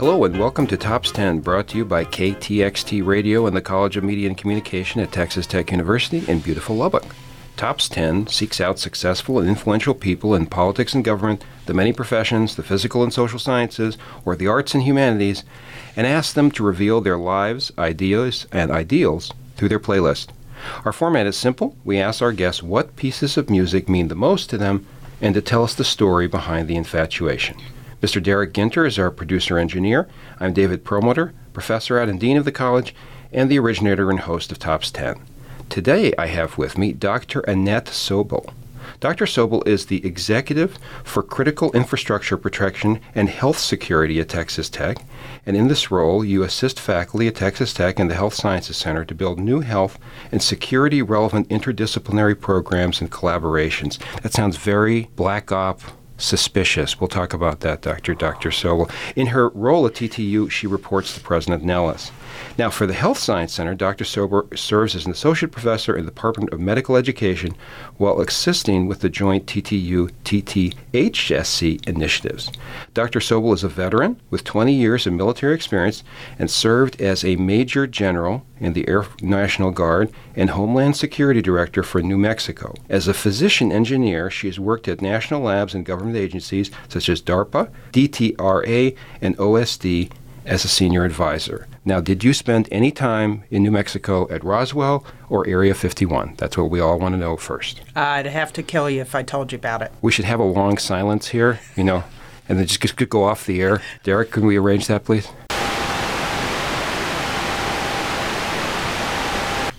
Hello and welcome to Tops 10, brought to you by KTXT Radio and the College of Media and Communication at Texas Tech University in beautiful Lubbock. Tops 10 seeks out successful and influential people in politics and government, the many professions, the physical and social sciences, or the arts and humanities, and asks them to reveal their lives, ideas, and ideals through their playlist. Our format is simple. We ask our guests what pieces of music mean the most to them and to tell us the story behind the infatuation. Mr. Derek Ginter is our producer engineer. I'm David Perlmutter, professor at and dean of the college, and the originator and host of Tops 10. Today I have with me Dr. Annette Sobel. Dr. Sobel is the executive for critical infrastructure protection and health security at Texas Tech, and in this role, you assist faculty at Texas Tech and the Health Sciences Center to build new health and security relevant interdisciplinary programs and collaborations. That sounds very black op suspicious. We'll talk about that, Dr. Dr. Sobel. In her role at TTU, she reports to President Nellis. Now, for the Health Science Center, Dr. Sobel serves as an associate professor in the Department of Medical Education while assisting with the joint TTU TTHSC initiatives. Dr. Sobel is a veteran with 20 years of military experience and served as a Major General in the Air National Guard and Homeland Security Director for New Mexico. As a physician engineer, she has worked at national labs and government agencies such as DARPA, DTRA, and OSD as a senior advisor. Now, did you spend any time in New Mexico at Roswell or Area 51? That's what we all want to know first. I'd have to kill you if I told you about it. We should have a long silence here, you know, and then just, just go off the air. Derek, can we arrange that, please?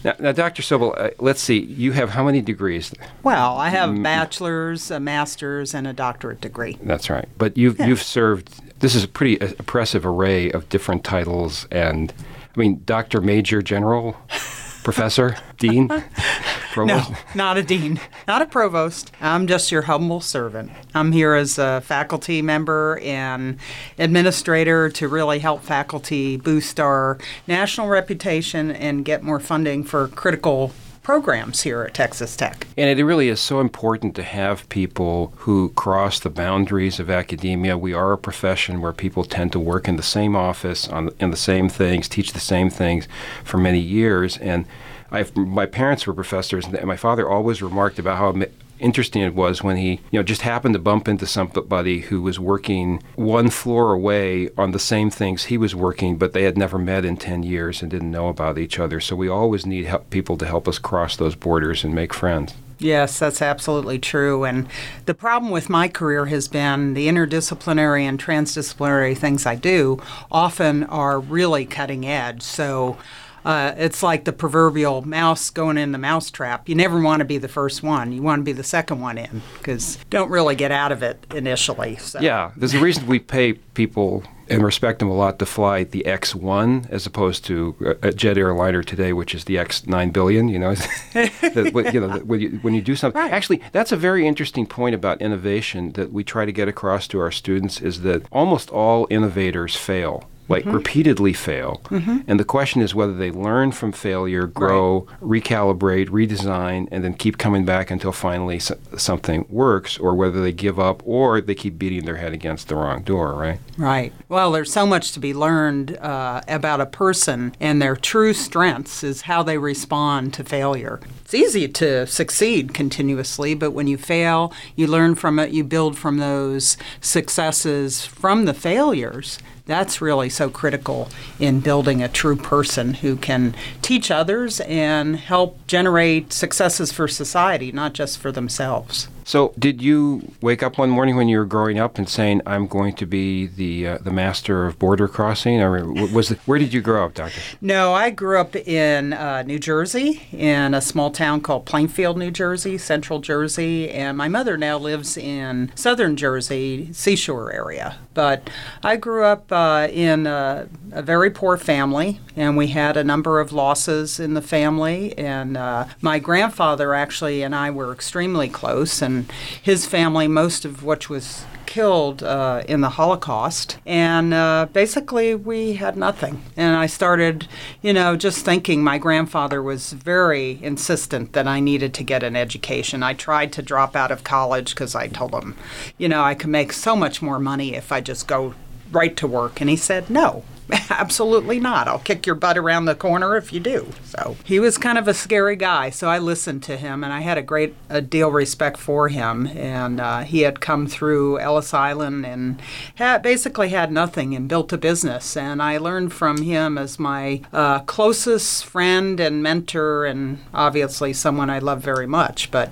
Now, now Dr. Sobel, uh, let's see. You have how many degrees? Well, I have a bachelor's, a master's, and a doctorate degree. That's right. But you've Yeah. you've served. This is a pretty impressive array of different titles, and I mean, Doctor, Major, General, Professor, Dean, Provost. No, not a dean, not a provost. I'm just your humble servant. I'm here as a faculty member and administrator to really help faculty boost our national reputation and get more funding for critical programs here at Texas Tech. And it really is so important to have people who cross the boundaries of academia. We are a profession where people tend to work in the same office on in the same things, teach the same things for many years. And I've, my parents were professors, and my father always remarked about how interesting it was when he, you know, just happened to bump into somebody who was working one floor away on the same things he was working, but they had never met in 10 years and didn't know about each other. So we always need help, people to help us cross those borders and make friends. Yes, that's absolutely true. And the problem with my career has been the interdisciplinary and transdisciplinary things I do often are really cutting edge. So uh, it's like the proverbial mouse going in the mousetrap. You never want to be the first one. You want to be the second one in because don't really get out of it initially. So. Yeah, there's a reason we pay people and respect them a lot to fly the X1 as opposed to a a jet airliner today, which is the X9 billion. You know, that, when- you know that when, you, when you do something. Right. Actually, that's a very interesting point about innovation that we try to get across to our students is that almost all innovators fail. Like repeatedly fail, and the question is whether they learn from failure, grow, recalibrate, redesign, and then keep coming back until finally s- something works, or whether they give up or they keep beating their head against the wrong door. Right? Right. Well, there's so much to be learned uh, about a person, and their true strengths is how they respond to failure. It's easy to succeed continuously, but when you fail, you learn from it, you build from those successes from the failures. That's really so critical in building a true person who can teach others and help generate successes for society, not just for themselves. So, did you wake up one morning when you were growing up and saying, "I'm going to be the uh, the master of border crossing"? Or was it, where did you grow up, Doctor? No, I grew up in uh, New Jersey, in a small town called Plainfield, New Jersey, Central Jersey, and my mother now lives in Southern Jersey, seashore area. But I grew up uh, in a, a very poor family, and we had a number of losses in the family. And uh, my grandfather actually and I were extremely close, and his family, most of which was killed uh, in the Holocaust. And uh, basically, we had nothing. And I started, you know, just thinking my grandfather was very insistent that I needed to get an education. I tried to drop out of college because I told him, you know, I could make so much more money if I just go right to work? And he said, No. Absolutely not. I'll kick your butt around the corner if you do. So he was kind of a scary guy. So I listened to him, and I had a great a deal respect for him. And uh, he had come through Ellis Island and had basically had nothing and built a business. And I learned from him as my uh, closest friend and mentor, and obviously someone I love very much. But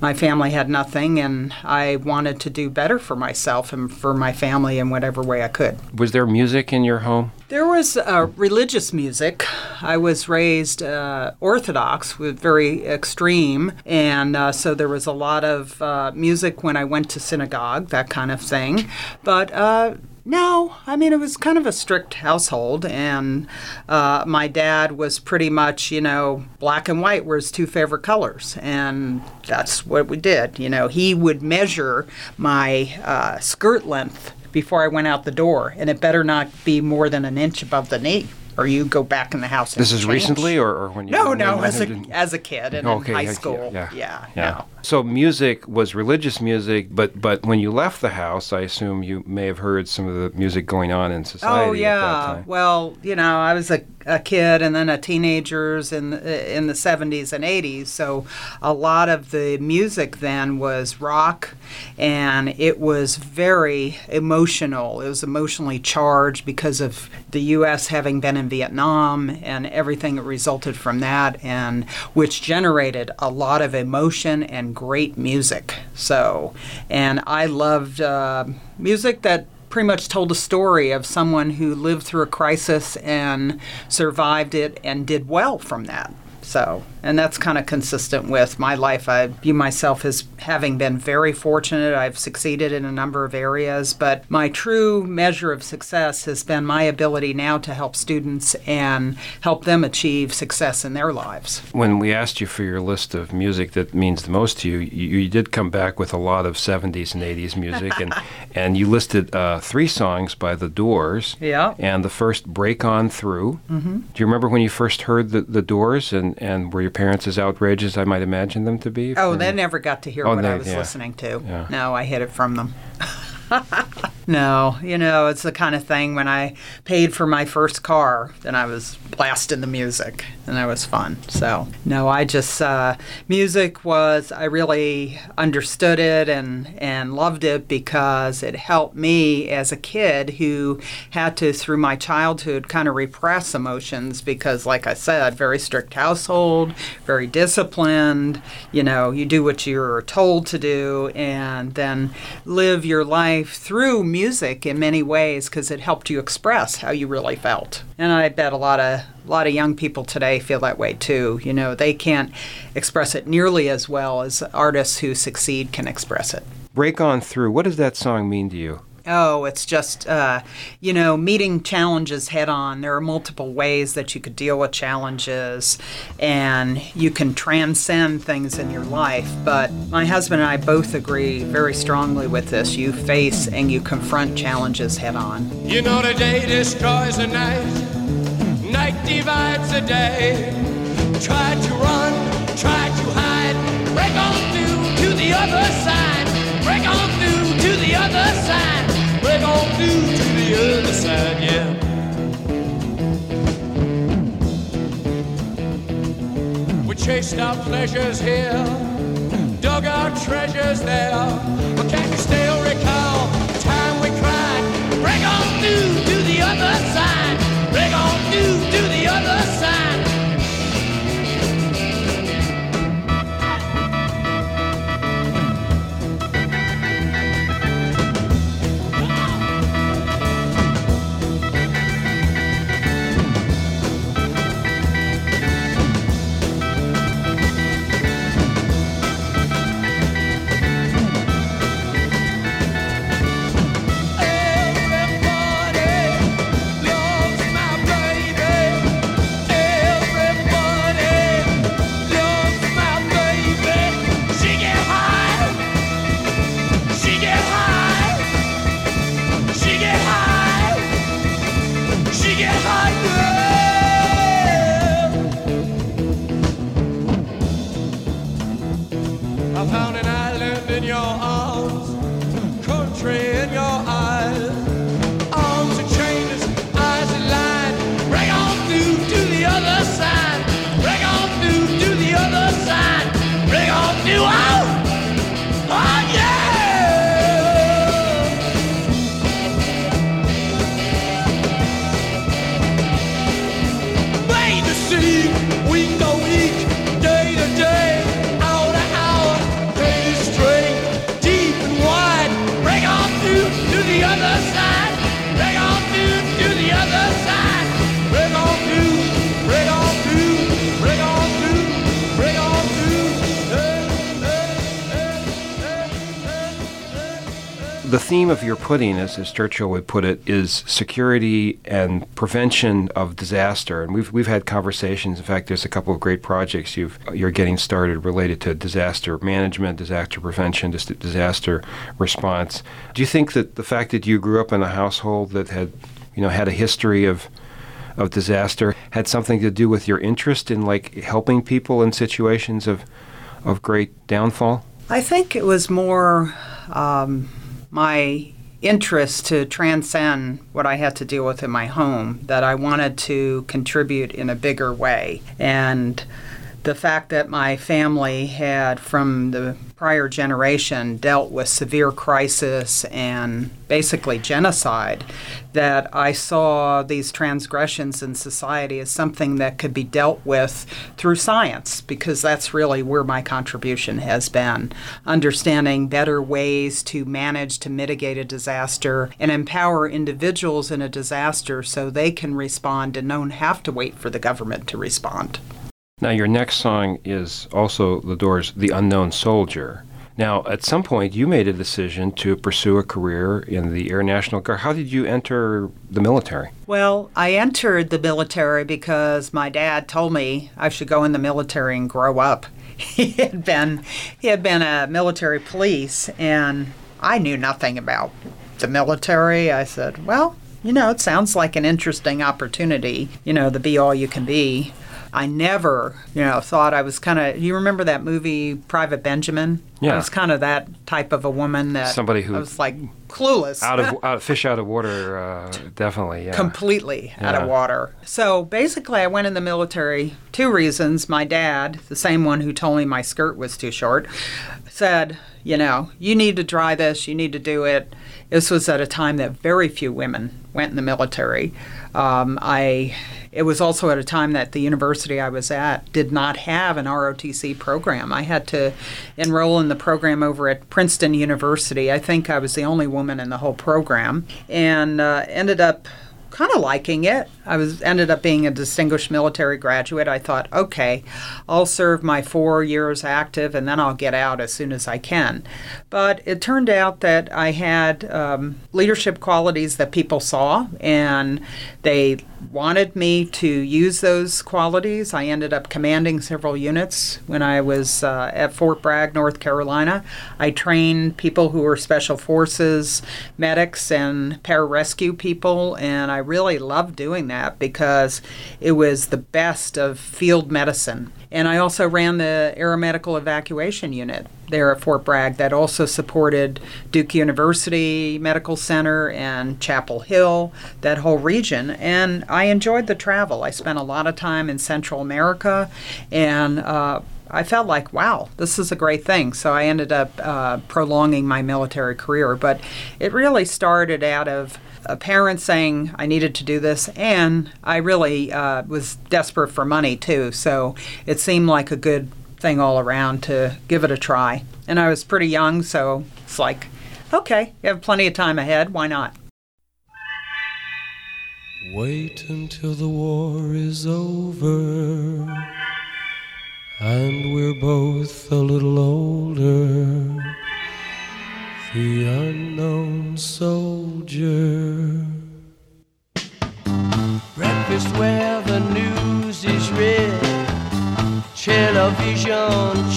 my family had nothing, and I wanted to do better for myself and for my family in whatever way I could. Was there music in your home? There was uh, religious music. I was raised uh, Orthodox, with very extreme, and uh, so there was a lot of uh, music when I went to synagogue, that kind of thing. But uh, no, I mean, it was kind of a strict household, and uh, my dad was pretty much, you know, black and white were his two favorite colors, and that's what we did. You know, he would measure my uh, skirt length before I went out the door, and it better not be more than an inch above the knee. Or you go back in the house. This is change. recently, or, or when you? No, no, as a as a kid and Okay, in high yeah, school. yeah, yeah, Yeah. no. So music was religious music, but but when you left the house, I assume you may have heard some of the music going on in oh, society. Oh At that yeah. Well, you know, I was a, a kid and then a teenagers in the, in the 70s and 80s. So a lot of the music then was rock and it was very emotional. It was emotionally charged because of the US having been in Vietnam and everything that resulted from that and which generated a lot of emotion and great music. So, and I loved uh, music that pretty much told a story of someone who lived through a crisis and survived it and did well from that. So, and that's kind of consistent with my life. I view myself as having been very fortunate. I've succeeded in a number of areas, but my true measure of success has been my ability now to help students and help them achieve success in their lives. When we asked you for your list of music that means the most to you, you, you did come back with a lot of 70s and 80s music, and and you listed uh, three songs by The Doors. Yeah. And the first, "Break On Through." Mm-hmm. Do you remember when you first heard the, the Doors, and and were your parents as outraged as I might imagine them to be? Oh, they never got to hear Oh, what they- I was yeah. listening to. Yeah. No, I hid it from them. no, you know, it's the kind of thing when I paid for my first car, then I was blasting the music, and that was fun. So, no, I just, uh, music was, I really understood it and, and loved it because it helped me as a kid who had to, through my childhood, kind of repress emotions because, like I said, very strict household, very disciplined. You know, you do what you're told to do and then live your life through music in many ways because it helped you express how you really felt. And I bet a lot of a lot of young people today feel that way too. You know, they can't express it nearly as well as artists who succeed can express it. "Break On Through." What does that song mean to you? Oh, it's just, uh, you know, meeting challenges head on. There are multiple ways that you could deal with challenges and you can transcend things in your life. But my husband and I both agree very strongly with this. You face and you confront challenges head on. You know the day destroys the night, night divides the day. Try to run, try to hide, break on through to the other side, break on through to the other side, through to the other side, yeah. We chased our pleasures here, dug our treasures there. The theme of your pudding, as, as Churchill would put it, is security and prevention of disaster. And we've we've had conversations. In fact, there's a couple of great projects you've you're getting started related to disaster management, disaster prevention, dis- disaster response. Do you think that the fact that you grew up in a household that had, you know, had a history of of disaster had something to do with your interest in like helping people in situations of of great downfall? I think it was more um, my interest to transcend what I had to deal with in my home that I wanted to contribute in a bigger way. And the fact that my family had, from the prior generation, dealt with severe crisis and basically genocide, that I saw these transgressions in society as something that could be dealt with through science, because that's really where my contribution has been. Understanding better ways to manage to mitigate a disaster and empower individuals in a disaster so they can respond and don't have to wait for the government to respond. Now, your next song is also The Doors' The Unknown Soldier. Now, at some point, you made a decision to pursue a career in the Air National Guard. How did you enter the military? Well, I entered the military because my dad told me I should go in the military and grow up. He had been he had been a military police and I knew nothing about the military. I said, "Well, you know, it sounds like an interesting opportunity, you know, the be all you can be." I never, you know, thought I was kind of. You remember that movie Private Benjamin? Yeah. I was kind of that type of a woman that Somebody who- I was like clueless, Out of out, fish out of water, uh, definitely. Yeah. completely out of water. So basically, I went in the military. Two reasons. My dad, the same one who told me my skirt was too short, said, you know, you need to try this. You need to do it. This was at a time that very few women went in the military. Um, I. It was also at a time that the university I was at did not have an ROTC program. I had to enroll in the program over at Princeton University. I think I was the only woman in the whole program, and uh, ended up kind of liking it. I was ended up being a distinguished military graduate. I thought, okay, I'll serve my four years active and then I'll get out as soon as I can. But it turned out that I had um, leadership qualities that people saw, and they wanted me to use those qualities. I ended up commanding several units when I was uh, at Fort Bragg, North Carolina. I trained people who were special forces, medics, and pararescue people, and I really loved doing that because it was the best of field medicine. And I also ran the aeromedical evacuation unit there at Fort Bragg that also supported Duke University Medical Center and Chapel Hill, that whole region. And I enjoyed the travel. I spent a lot of time in Central America and uh, I felt like, wow, this is a great thing. So I ended up uh, prolonging my military career. But it really started out of a parent saying I needed to do this, and I really uh, was desperate for money too. So it seemed like a good thing all around to give it a try. And I was pretty young, so it's like, okay, you have plenty of time ahead. Why not? Wait until the war is over and we're both a little older. The unknown soldier. Breakfast where television,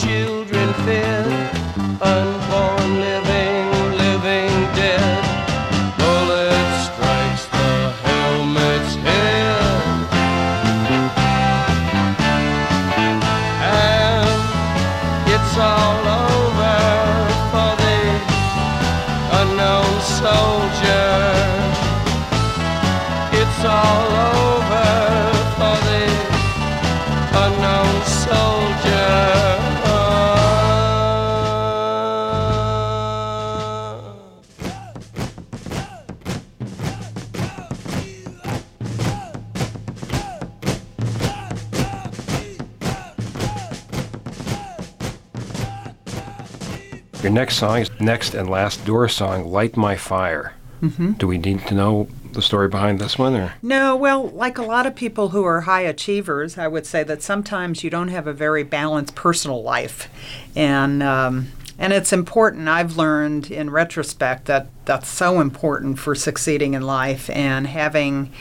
next song is next and last Doors song, "Light My Fire." Mm-hmm. Do we need to know the story behind this one, or No, well, like a lot of people who are high achievers, I would say that sometimes you don't have a very balanced personal life. And um, And it's important. I've learned in retrospect that that's so important for succeeding in life and having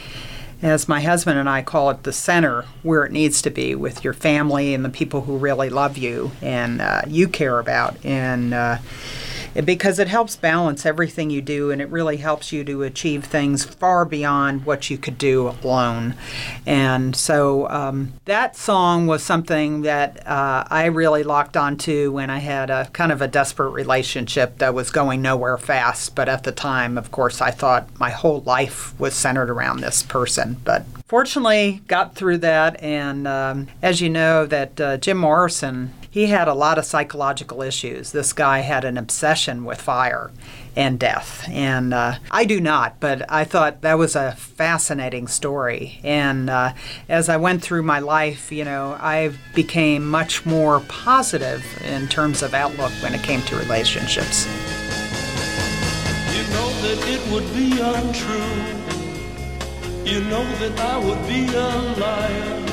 as my husband and I call it, the center where it needs to be with your family and the people who really love you and uh, you care about. And uh, because it helps balance everything you do and it really helps you to achieve things far beyond what you could do alone. And so um, that song was something that uh, I really locked onto when I had a kind of a desperate relationship that was going nowhere fast. But at the time, of course, I thought my whole life was centered around this person. But fortunately, got through that. And um, as you know, that uh, Jim Morrison he had a lot of psychological issues. This guy had an obsession with fire and death. And uh, I do not, but I thought that was a fascinating story. And uh, as I went through my life, you know, I became much more positive in terms of outlook when it came to relationships. You know that it would be untrue. You know that I would be a liar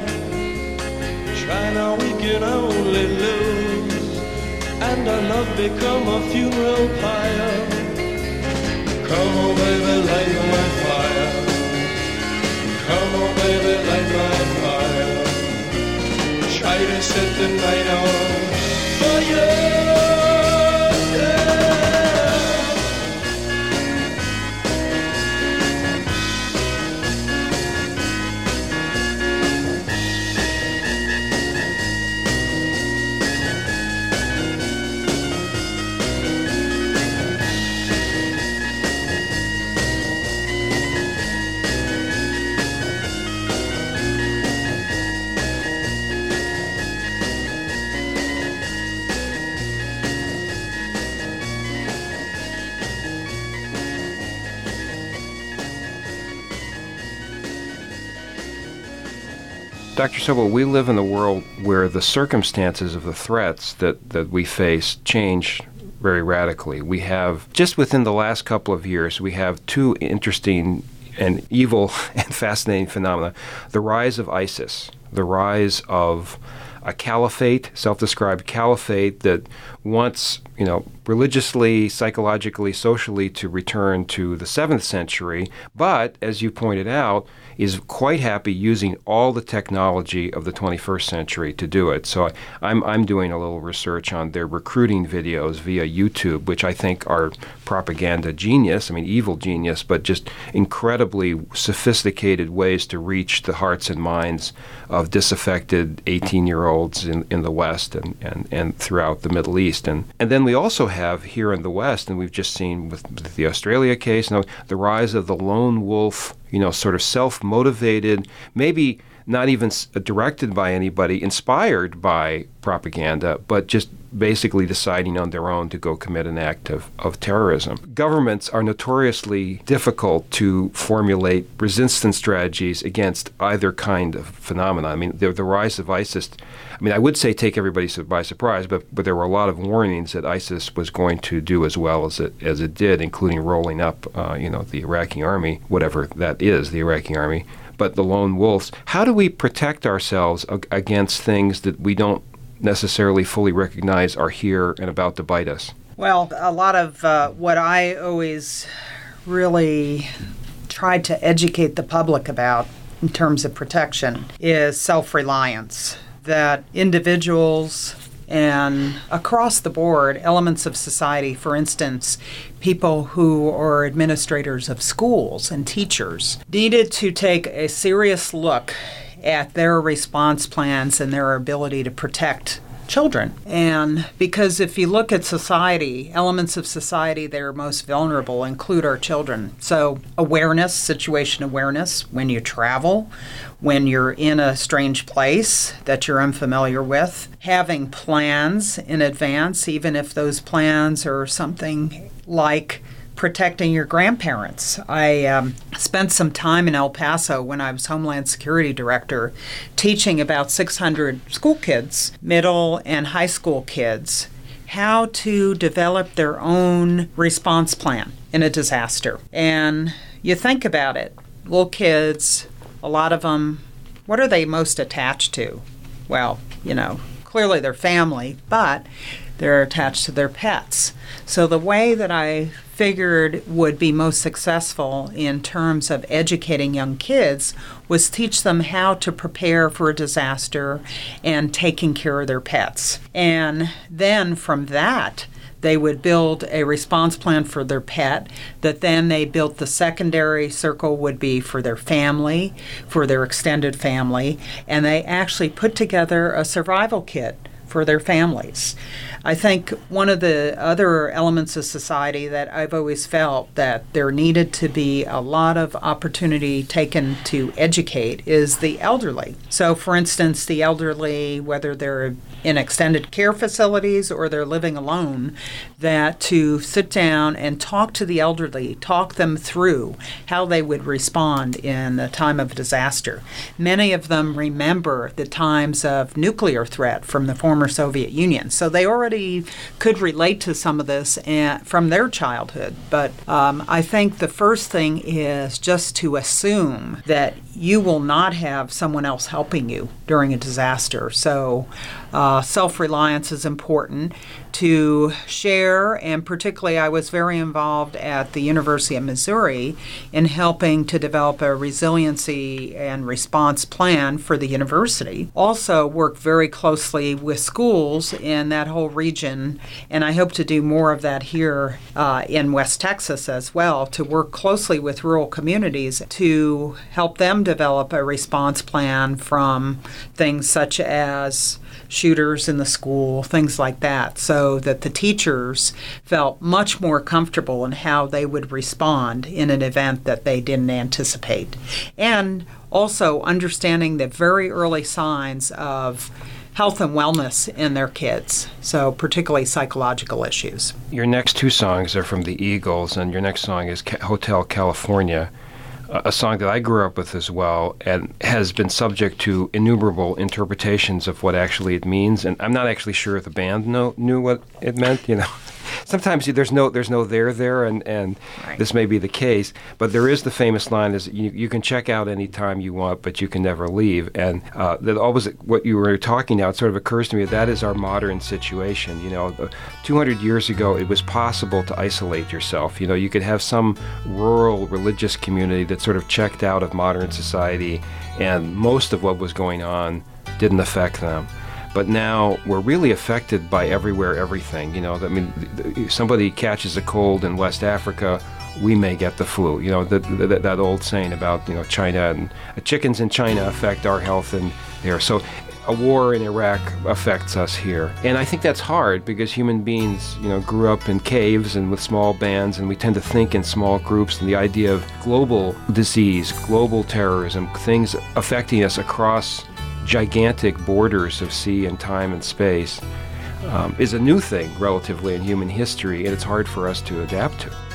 try now we can only lose And our love become a funeral pyre. Come on baby light my fire. Come on baby light my fire. Try to set the night on fire Dr. Sobel, we live in a world where the circumstances of the threats that, that we face change very radically. We have, just within the last couple of years, we have two interesting and evil and fascinating phenomena the rise of ISIS, the rise of a caliphate, self-described caliphate that wants, you know, religiously, psychologically, socially to return to the 7th century, but as you pointed out, is quite happy using all the technology of the 21st century to do it. So I, I'm, I'm doing a little research on their recruiting videos via YouTube, which I think are propaganda genius, I mean, evil genius, but just incredibly sophisticated ways to reach the hearts and minds of disaffected 18 year olds in, in the West and, and, and throughout the Middle East. And, and then we also have here in the West, and we've just seen with, the Australia case, know, the rise of the lone wolf you know, sort of self motivated, maybe not even directed by anybody, inspired by propaganda, but just basically deciding on their own to go commit an act of, of terrorism. Governments are notoriously difficult to formulate resistance strategies against either kind of phenomena. I mean, the, the rise of ISIS, I mean, I would say take everybody by surprise, but, but there were a lot of warnings that ISIS was going to do as well as it, as it did, including rolling up, uh, you know, the Iraqi army, whatever that is, the Iraqi army but the lone wolves. How do we protect ourselves against things that we don't necessarily fully recognize are here and about to bite us? Well, a lot of uh, what I always really tried to educate the public about in terms of protection is self reliance. That individuals and across the board, elements of society, for instance, people who are administrators of schools and teachers, needed to take a serious look at their response plans and their ability to protect children. And because if you look at society, elements of society that are most vulnerable include our children. So, awareness, situation awareness, when you travel, when you're in a strange place that you're unfamiliar with, having plans in advance, even if those plans are something like protecting your grandparents. I um, spent some time in El Paso when I was Homeland Security Director teaching about 600 school kids, middle and high school kids, how to develop their own response plan in a disaster. And you think about it, little kids, a lot of them, what are they most attached to? Well, you know, clearly their family, but they're attached to their pets. So the way that I figured would be most successful in terms of educating young kids was teach them how to prepare for a disaster and taking care of their pets. And then from that, they would build a response plan for their pet that then they built the secondary circle would be for their family for their extended family and they actually put together a survival kit for their families I think one of the other elements of society that I've always felt that there needed to be a lot of opportunity taken to educate is the elderly. So, for instance, the elderly, whether they're in extended care facilities or they're living alone, that to sit down and talk to the elderly, talk them through how they would respond in a time of disaster. Many of them remember the times of nuclear threat from the former Soviet Union, so they already could relate to some of this and, from their childhood. But um, I think the first thing is just to assume that you will not have someone else helping you during a disaster. So, uh, self reliance is important to share, and particularly, I was very involved at the University of Missouri in helping to develop a resiliency and response plan for the university. Also, work very closely with schools in that whole region, and I hope to do more of that here uh, in West Texas as well to work closely with rural communities to help them develop a response plan from things such as shooters in the school, things like that, so that the teachers felt much more comfortable in how they would respond in an event that they didn't anticipate. And also understanding the very early signs of health and wellness in their kids, so particularly psychological issues. Your next two songs are from the Eagles, and your next song is Hotel California a song that I grew up with as well, and has been subject to innumerable interpretations of what actually it means. And I'm not actually sure if the band know, knew what it meant. You know, sometimes there's no there's no there there, and and right. this may be the case. But there is the famous line: "Is you, you can check out anytime you want, but you can never leave." And uh, that always what you were talking now. It sort of occurs to me that that is our modern situation. You know, 200 years ago, it was possible to isolate yourself. You know, you could have some rural religious community that sort of checked out of modern society, and most of what was going on didn't affect them but now we're really affected by everywhere everything you know i mean somebody catches a cold in west africa we may get the flu you know that, that, that old saying about you know china and uh, chickens in china affect our health and there so a war in Iraq affects us here. And I think that's hard because human beings, you know, grew up in caves and with small bands and we tend to think in small groups and the idea of global disease, global terrorism, things affecting us across gigantic borders of sea and time and space um, is a new thing relatively in human history, and it's hard for us to adapt to.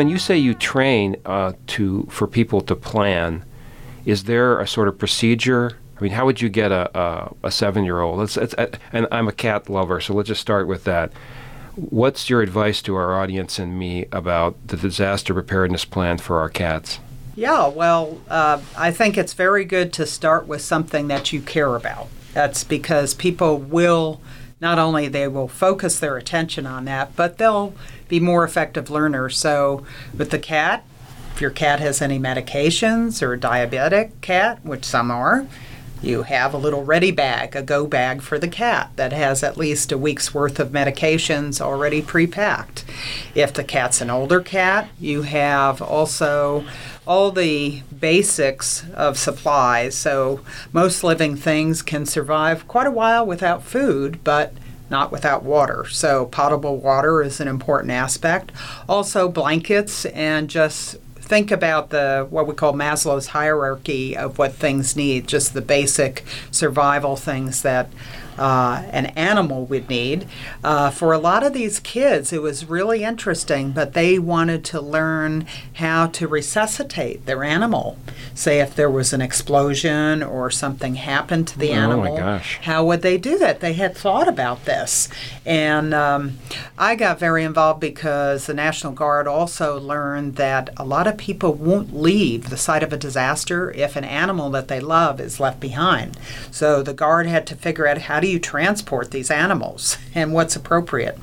When you say you train uh, to for people to plan, is there a sort of procedure? I mean, how would you get a a, a seven year old? Uh, and I'm a cat lover, so let's just start with that. What's your advice to our audience and me about the disaster preparedness plan for our cats? Yeah, well, uh, I think it's very good to start with something that you care about. That's because people will not only they will focus their attention on that, but they'll be more effective learners. So with the cat, if your cat has any medications or a diabetic cat, which some are, you have a little ready bag, a go bag for the cat that has at least a week's worth of medications already pre packed. If the cat's an older cat, you have also all the basics of supplies. So, most living things can survive quite a while without food, but not without water. So, potable water is an important aspect. Also, blankets and just think about the what we call Maslow's hierarchy of what things need, just the basic survival things that uh, an animal would need. Uh, for a lot of these kids, it was really interesting, but they wanted to learn how to resuscitate their animal. Say if there was an explosion or something happened to the Oh, animal, my gosh. how would they do that? They had thought about this. And um, I got very involved because the National Guard also learned that a lot of people won't leave the site of a disaster if an animal that they love is left behind. So the Guard had to figure out how do you transport these animals and what's appropriate.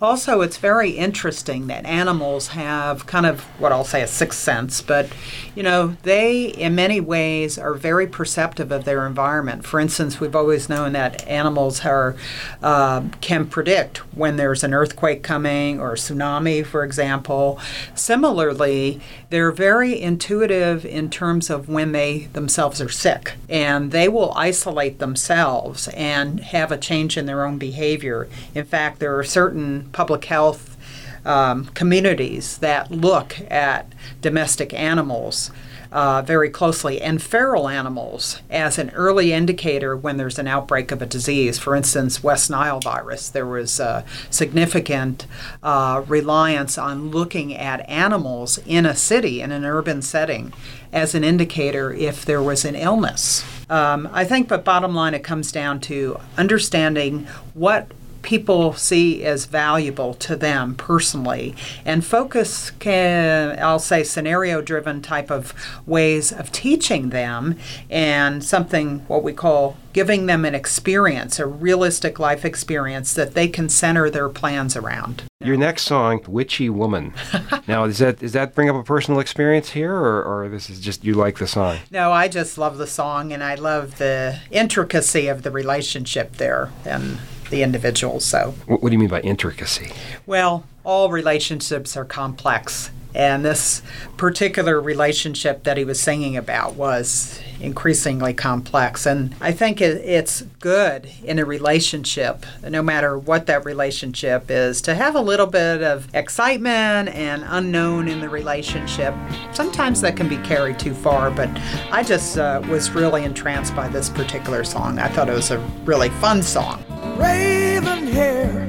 Also, it's very interesting that animals have kind of what I'll say a sixth sense, but you know, they in many ways are very perceptive of their environment. For instance, we've always known that animals are uh, can predict when there's an earthquake coming or a tsunami, for example. Similarly, they're very intuitive in terms of when they themselves are sick, and they will isolate themselves and have a change in their own behavior. In fact, there are certain public health um, communities that look at domestic animals uh, very closely and feral animals as an early indicator when there's an outbreak of a disease. For instance, West Nile virus, there was a significant uh, reliance on looking at animals in a city, in an urban setting, as an indicator if there was an illness. Um, I think, but bottom line, it comes down to understanding what people see as valuable to them personally and focus can i'll say scenario driven type of ways of teaching them and something what we call giving them an experience a realistic life experience that they can center their plans around Your next song, "Witchy Woman." now, does that does that bring up a personal experience here, or, or this is just you like the song? no i just love the song and i love the intricacy of the relationship there and the individual so What, what do you mean by intricacy? Well, all relationships are complex. And this particular relationship that he was singing about was increasingly complex. And I think it, it's good in a relationship, no matter what that relationship is, to have a little bit of excitement and unknown in the relationship. Sometimes that can be carried too far, but I just uh, was really entranced by this particular song. I thought it was a really fun song. raven hair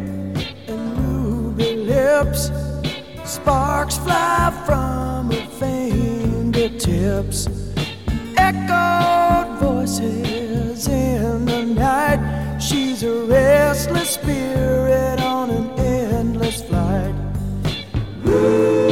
and ruby lips. Sparks fly from her fingertips. Echoed voices in the night. She's a restless spirit on an endless flight. Ooh,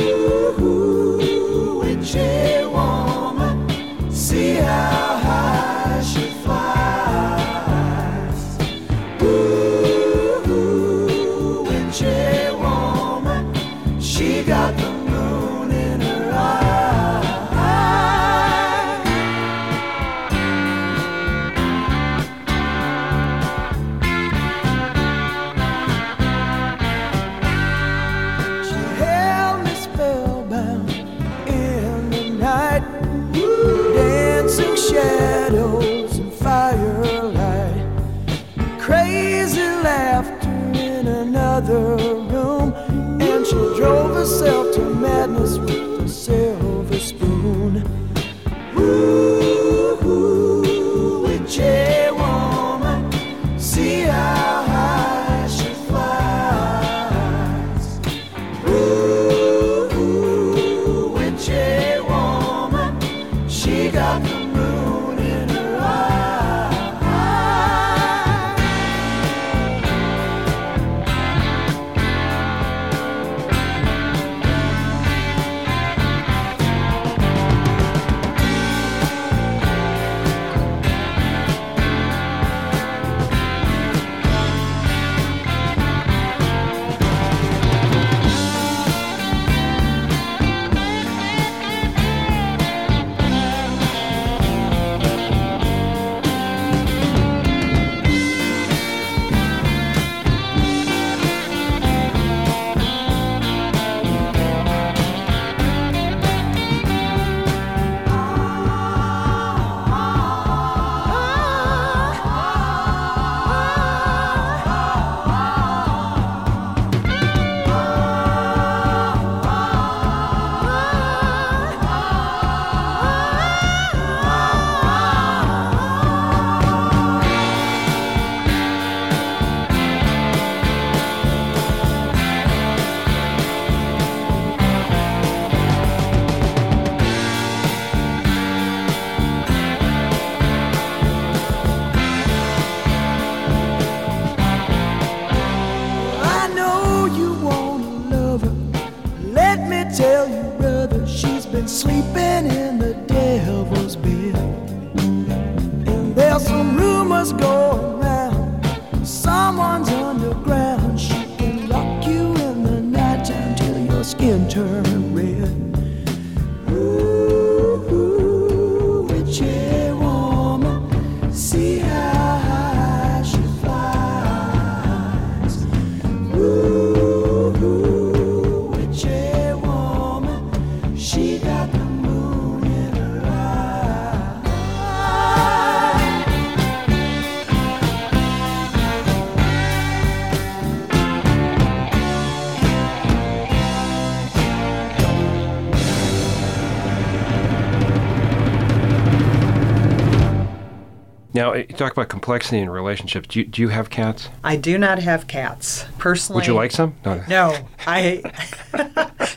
Now, you talk about complexity in relationships. Do you, do you have cats? I do not have cats. Personally, Would you like some? No. No, I.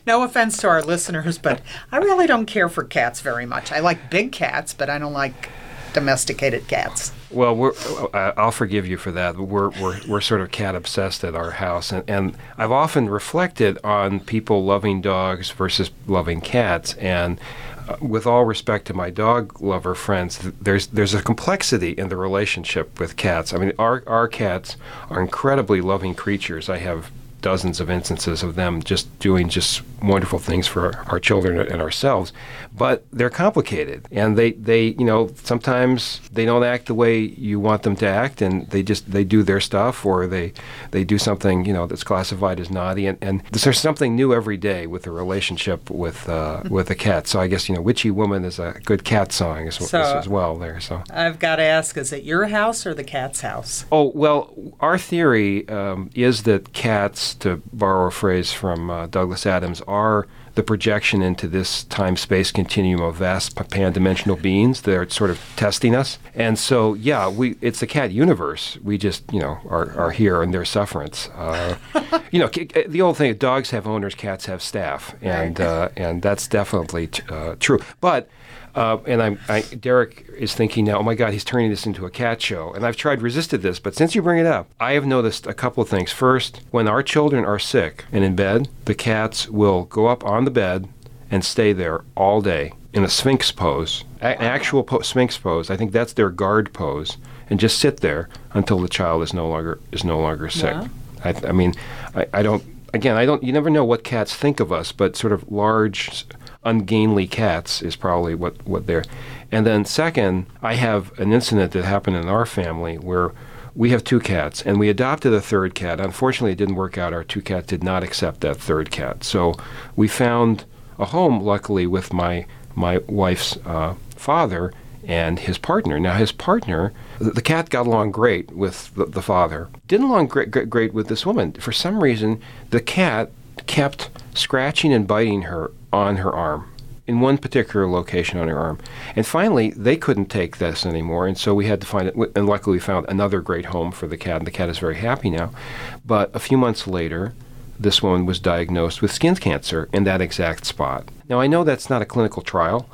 no offense to our listeners, but I really don't care for cats very much. I like big cats, but I don't like domesticated cats. Well, we're, uh, I'll forgive you for that. We're, we're, we're sort of cat obsessed at our house. And, and I've often reflected on people loving dogs versus loving cats. And uh, with all respect to my dog lover friends, th- there's, there's a complexity in the relationship with cats. I mean, our, our cats are incredibly loving creatures. I have dozens of instances of them just doing just wonderful things for our, our children and ourselves but they're complicated. And they, they you know sometimes they don't act the way you want them to act and they just they do their stuff or they they do something you know that's classified as naughty. And, and there's something new every day with the relationship with uh, with a cat. So I guess you know witchy woman is a good cat song as, So- as, as well there so. I've got to ask: Is it your house or the cat's house? Oh, well, our theory um, is that cats, to borrow a phrase from uh, Douglas Adams, are the projection into this time space continuum of vast pan dimensional beings that are sort of testing us. And so, yeah, we it's the cat universe. We just, you know, are, are here in their sufferance. Uh, you know, c- the old thing dogs have owners, cats have staff. And, uh, and that's definitely t- uh, true. But uh, and I'm, I, Derek is thinking now, oh my God, he's turning this into a cat show. And I've tried resisted this, but since you bring it up, I have noticed a couple of things. First, when our children are sick and in bed, the cats will go up on the bed and stay there all day in a sphinx pose, an actual po- sphinx pose. I think that's their guard pose, and just sit there until the child is no longer is no longer sick. Wow. I, I mean, I, I don't. Again, I don't. You never know what cats think of us, but sort of large, ungainly cats is probably what what they're. And then second, I have an incident that happened in our family where we have two cats, and we adopted a third cat. Unfortunately, it didn't work out. Our two cats did not accept that third cat, so we found a home, luckily, with my my wife's uh, father and his partner. Now, his partner, the, cat got along great with the, the father. Didn't along great, great, great with this woman. For some reason, the cat kept scratching and biting her on her arm in one particular location on her arm. And finally, they couldn't take this anymore, and so we had to find it. And luckily, we found another great home for the cat, and the cat is very happy now. But a few months later, this woman was diagnosed with skin cancer in that exact spot. Now, I know that's not a clinical trial,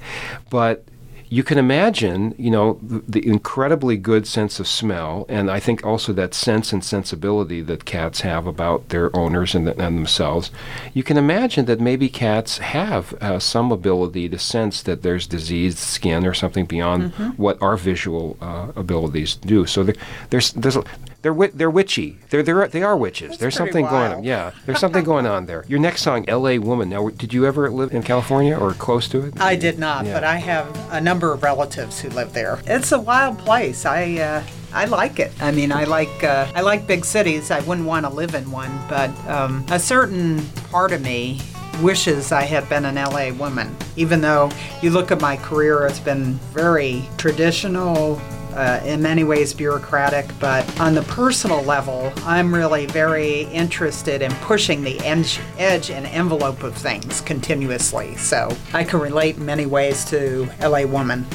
but you can imagine, you know, the, incredibly good sense of smell, and I think also that sense and sensibility that cats have about their owners and, and themselves. You can imagine that maybe cats have uh, some ability to sense that there's diseased skin or something beyond what our visual uh, abilities do. So there, there's there's a, they're wi- they're witchy. They're they're they are witches. there's pretty something going on. wild. Yeah, there's something going on there. Your next song, "L.A. Woman." Now, did you ever live in California or close to it? I did not, Yeah. but I have a number of relatives who live there. It's a wild place. I uh, I like it. I mean, I like uh, I like big cities. I wouldn't want to live in one, but um, a certain part of me wishes I had been an LA woman. Even though you look at my career, it's been very traditional. Uh, in many ways bureaucratic, but on the personal level, I'm really very interested in pushing the edge, edge and envelope of things continuously. So I can relate in many ways to LA Woman.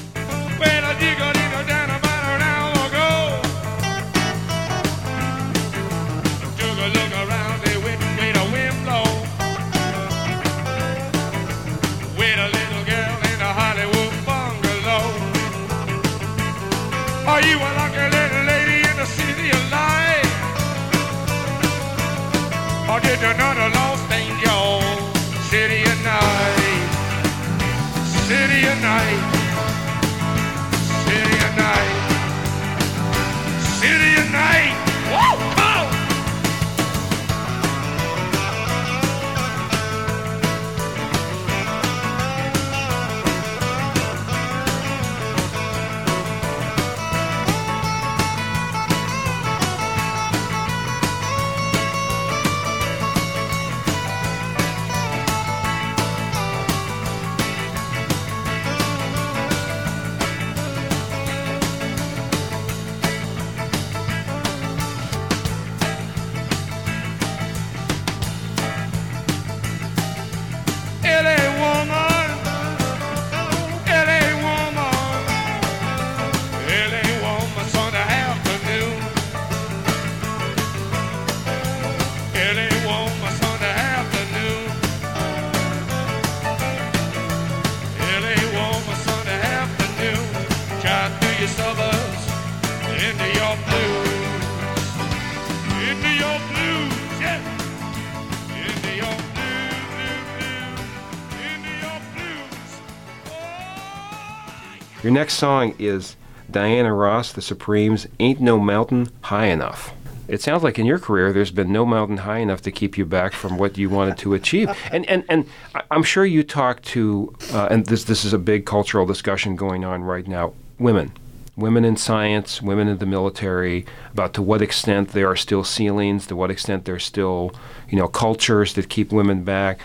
Your next song is Diana Ross, The Supremes, Ain't No Mountain High Enough. It sounds like in your career there's been no mountain high enough to keep you back from what you wanted to achieve. And and, and I'm sure you talk to, uh, and this this is a big cultural discussion going on right now. Women, women in science, women in the military, about to what extent there are still ceilings, to what extent there's still, you know, cultures that keep women back.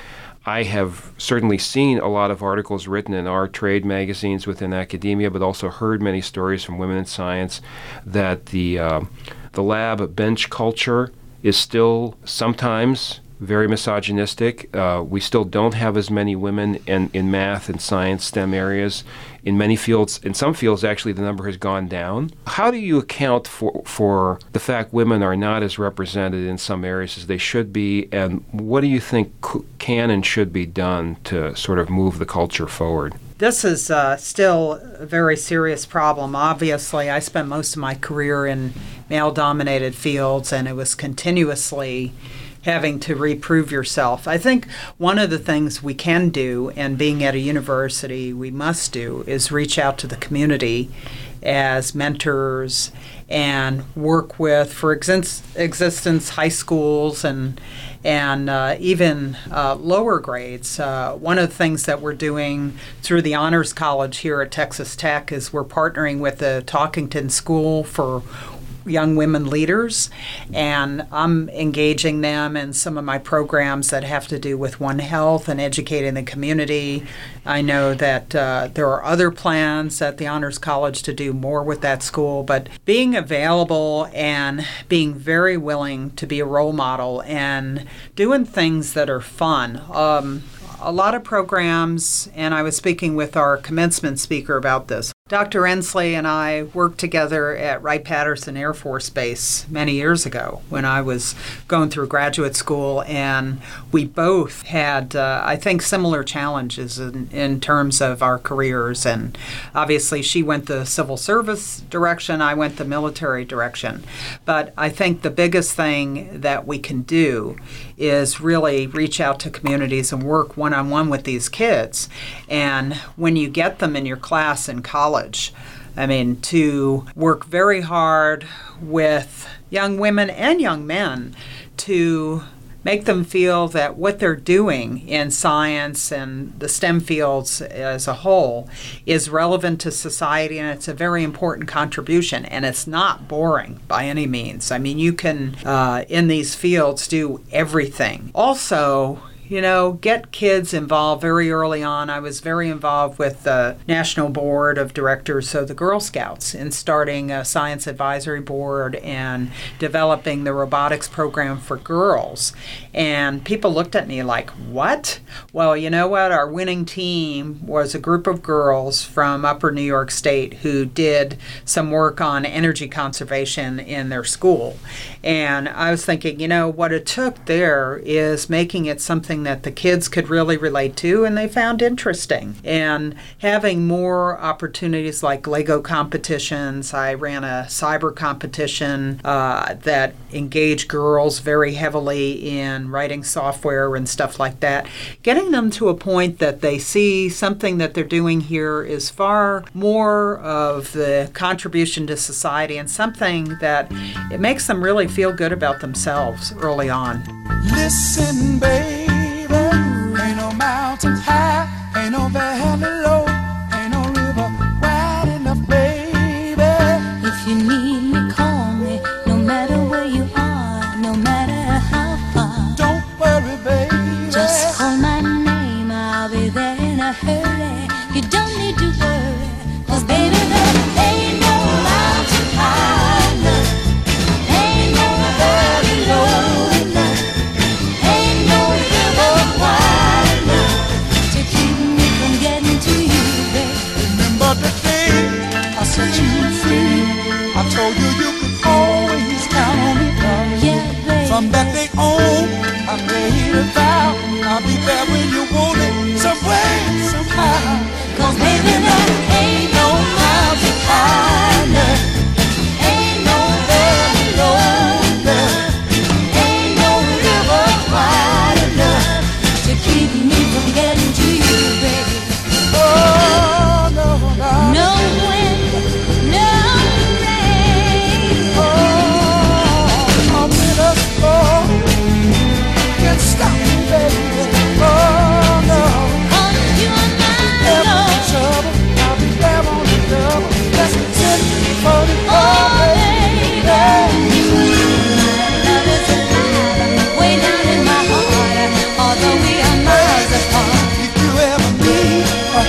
I have certainly seen a lot of articles written in our trade magazines within academia, but also heard many stories from women in science that the uh, the lab bench culture is still sometimes very misogynistic. Uh, we still don't have as many women in, in math and science, STEM areas. In many fields, in some fields, actually, the number has gone down. How do you account for, for the fact women are not as represented in some areas as they should be? And what do you think c- can and should be done to sort of move the culture forward? This is uh, still a very serious problem. Obviously, I spent most of my career in male dominated fields, and it was continuously having to reprove yourself. I think one of the things we can do, and being at a university, we must do, is reach out to the community as mentors and work with, for exins- existence, high schools and and uh, even uh, lower grades. Uh, one of the things that we're doing through the Honors College here at Texas Tech is we're partnering with the Talkington School for young women leaders, and I'm engaging them in some of my programs that have to do with One Health and educating the community. I know that uh, there are other plans at the Honors College to do more with that school, but being available and being very willing to be a role model and doing things that are fun. Um, a lot of programs, and I was speaking with our commencement speaker about this. Dr. Endsley and I worked together at Wright Patterson Air Force Base many years ago when I was going through graduate school, and we both had, uh, I think, similar challenges in, in terms of our careers. And obviously, she went the civil service direction, I went the military direction. But I think the biggest thing that we can do is really reach out to communities and work one on one with these kids. And when you get them in your class in college, I mean, to work very hard with young women and young men to make them feel that what they're doing in science and the STEM fields as a whole is relevant to society and it's a very important contribution and it's not boring by any means. I mean, you can, uh, in these fields, do everything. Also, you know, get kids involved very early on. I was very involved with the National Board of Directors of the Girl Scouts in starting a science advisory board and developing the robotics program for girls. And people looked at me like, what? Well, you know what? Our winning team was a group of girls from Upper New York State who did some work on energy conservation in their school. And I was thinking, you know, what it took there is making it something that the kids could really relate to and they found interesting. And having more opportunities like Lego competitions, I ran a cyber competition uh, that engaged girls very heavily in writing software and stuff like that. Getting them to a point that they see something that they're doing here is far more of the contribution to society and something that it makes them really feel good about themselves early on. Listen, no mountain high,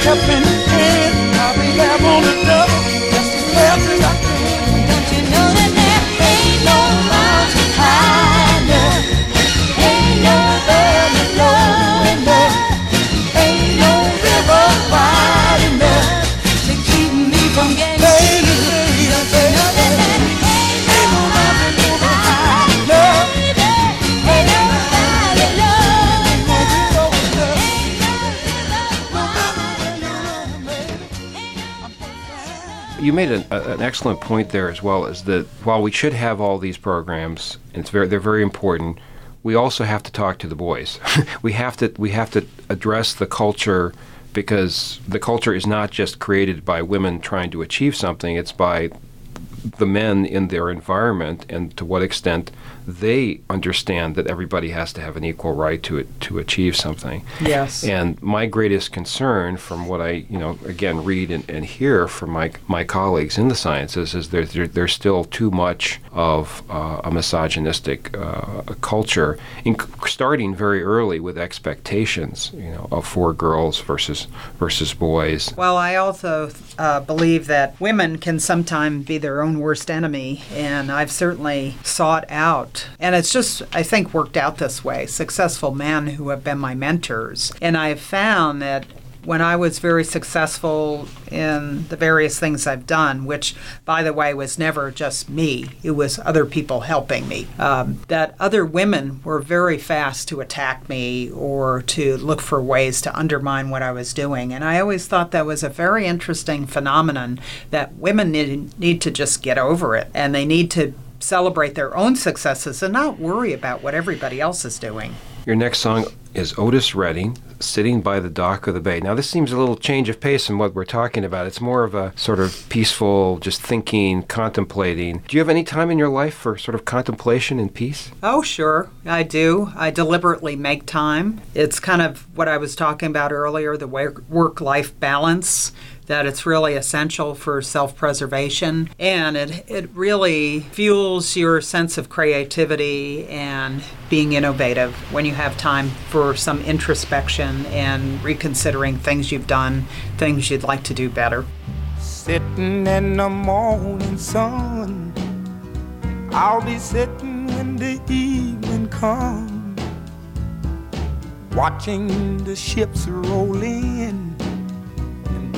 Up in hand. Made an, an excellent point there as well. Is that while we should have all these programs, it's very they're very important. We also have to talk to the boys. we have to we have to address the culture because the culture is not just created by women trying to achieve something. It's by the men in their environment and to what extent they understand that everybody has to have an equal right to it to achieve something. Yes. And my greatest concern, from what I, you know, again read and, and hear from my my colleagues in the sciences, is there, there there's still too much of uh, a misogynistic uh, culture, in, starting very early with expectations, you know, of for girls versus versus boys. Well, I also uh, believe that women can sometimes be their own worst enemy, and I've certainly sought out, and it's just, I think, worked out this way successful men who have been my mentors. And I've found that when I was very successful in the various things I've done, which, by the way, was never just me, it was other people helping me, um, that other women were very fast to attack me or to look for ways to undermine what I was doing. And I always thought that was a very interesting phenomenon that women need, need to just get over it and they need to celebrate their own successes and not worry about what everybody else is doing. Your next song is Otis Redding, Sitting by the Dock of the Bay. Now, this seems a little change of pace from what we're talking about. It's more of a sort of peaceful, just thinking, contemplating. Do you have any time in your life for sort of contemplation and peace? Oh, sure, I do. I deliberately make time. It's kind of what I was talking about earlier the work life balance. That it's really essential for self preservation and it, it really fuels your sense of creativity and being innovative when you have time for some introspection and reconsidering things you've done, things you'd like to do better. Sitting in the morning sun, I'll be sitting when the evening comes, watching the ships roll in,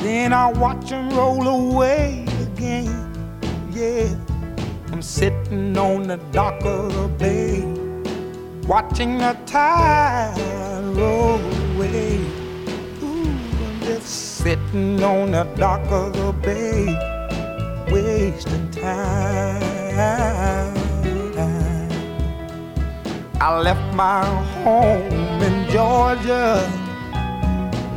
then I'll watch them roll away again. Yeah, I'm sitting on the dock of the bay, watching the tide roll away. Ooh, I'm just sitting on the dock of the bay, wasting time. I left my home in Georgia,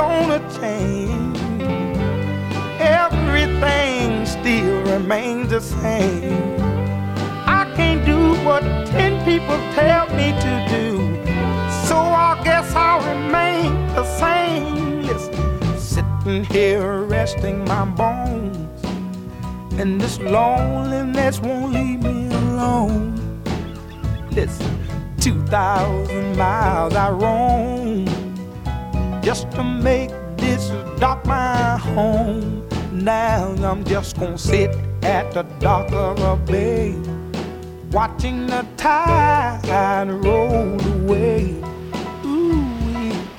Gonna change. Everything still remains the same. I can't do what ten people tell me to do. So I guess I'll remain the same. Listen, sitting here resting my bones. And this loneliness won't leave me alone. Listen, 2,000 miles I roam just to make this dock my home. Now I'm just gonna sit at the dock of a bay, watching the tide roll away. Ooh,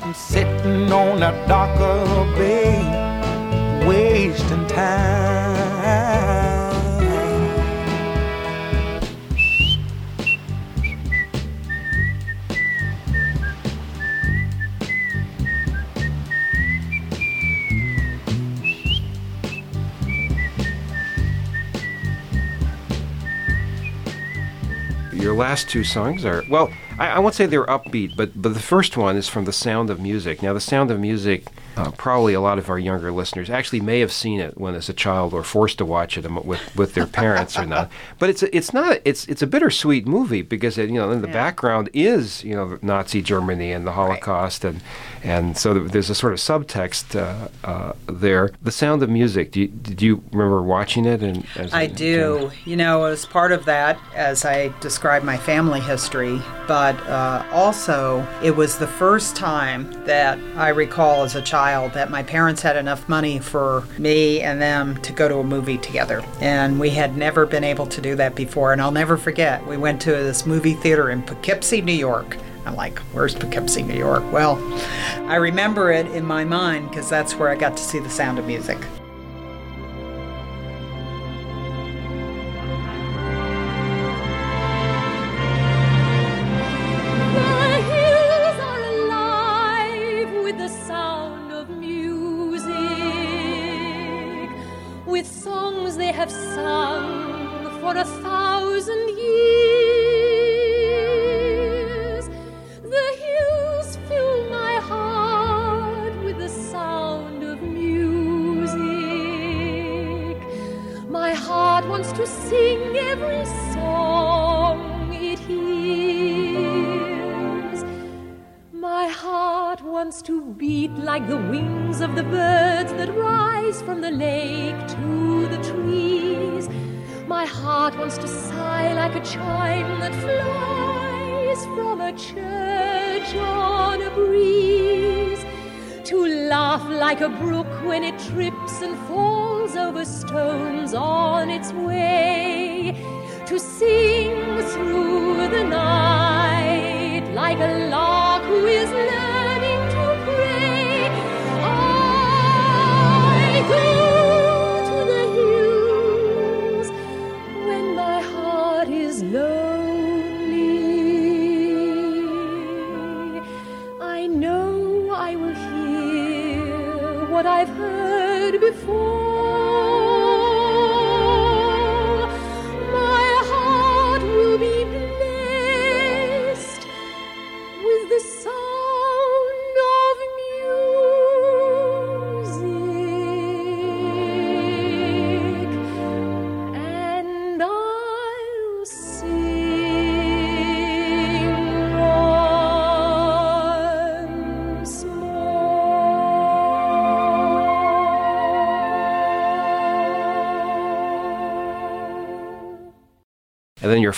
I'm sitting on the dock of a bay, wasting time. Last two songs are well. I, I won't say they're upbeat, but but the first one is from The Sound of Music. Now, The Sound of Music, uh, probably a lot of our younger listeners actually may have seen it when as a child or forced to watch it um, with with their parents or not. But it's a- it's not it's it's a bittersweet movie because it, you know in the Yeah. background is you know Nazi Germany and the Holocaust and and so there's a sort of subtext uh, uh, there. The Sound of Music. Do you, did you remember watching it? And as I a- do. You know, as part of that, as I describe my family history, but but uh, also it was the first time that I recall as a child that my parents had enough money for me and them to go to a movie together. And we had never been able to do that before. And I'll never forget, we went to this movie theater in Poughkeepsie, New York. I'm like, where's Poughkeepsie, New York? Well, I remember it in my mind because that's where I got to see the sound of music. What I've heard before.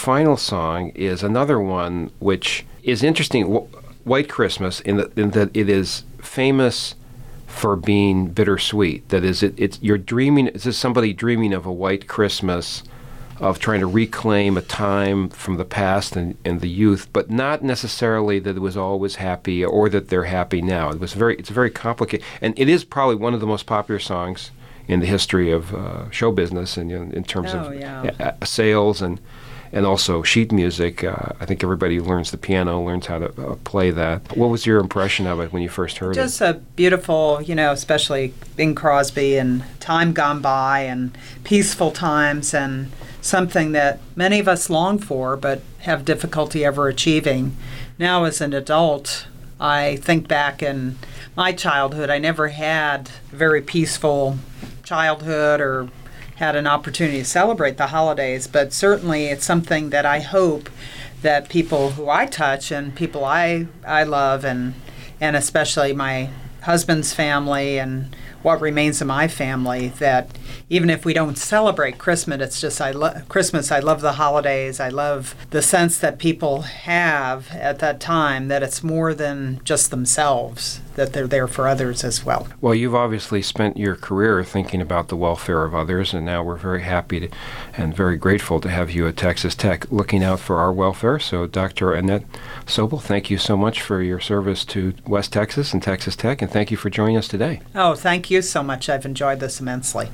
Final song is another one which is interesting. White Christmas, in, the, in that it is famous for being bittersweet. That is, it, it's you're dreaming. This is somebody dreaming of a white Christmas, of trying to reclaim a time from the past and, and the youth, but not necessarily that it was always happy or that they're happy now. It was very. It's very complicated, and it is probably one of the most popular songs in the history of uh, show business and you know, in terms Oh, of yeah. uh, sales and and also sheet music. Uh, I think everybody learns the piano learns how to uh, play that. What was your impression of it when you first heard Just it? Just a beautiful, you know, especially Bing Crosby and time gone by and peaceful times and something that many of us long for but have difficulty ever achieving. Now, as an adult, I think back in my childhood, I never had a very peaceful childhood or had an opportunity to celebrate the holidays, but certainly it's something that I hope that people who I touch and people I, I love and and especially my husband's family and what remains of my family that even if we don't celebrate Christmas it's just I love Christmas I love the holidays. I love the sense that people have at that time that it's more than just themselves that they're there for others as well. Well, you've obviously spent your career thinking about the welfare of others, and now we're very happy to, and very grateful to have you at Texas Tech looking out for our welfare. So, Dr. Annette Sobel, thank you so much for your service to West Texas and Texas Tech, and thank you for joining us today. Oh, thank you so much. I've enjoyed this immensely.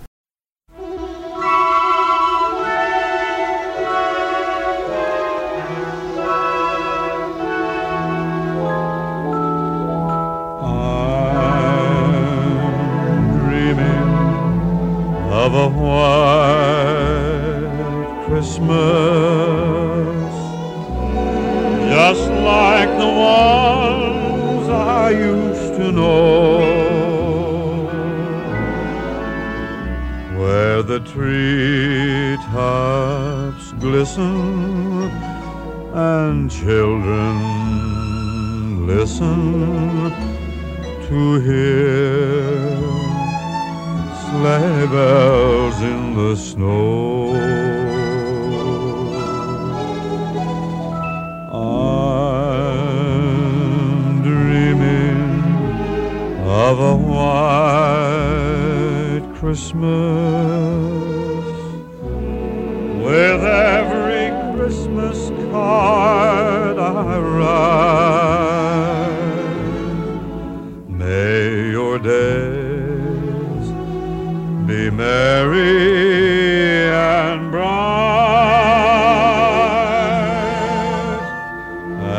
Merry and bright,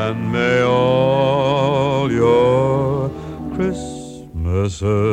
and may all your Christmases.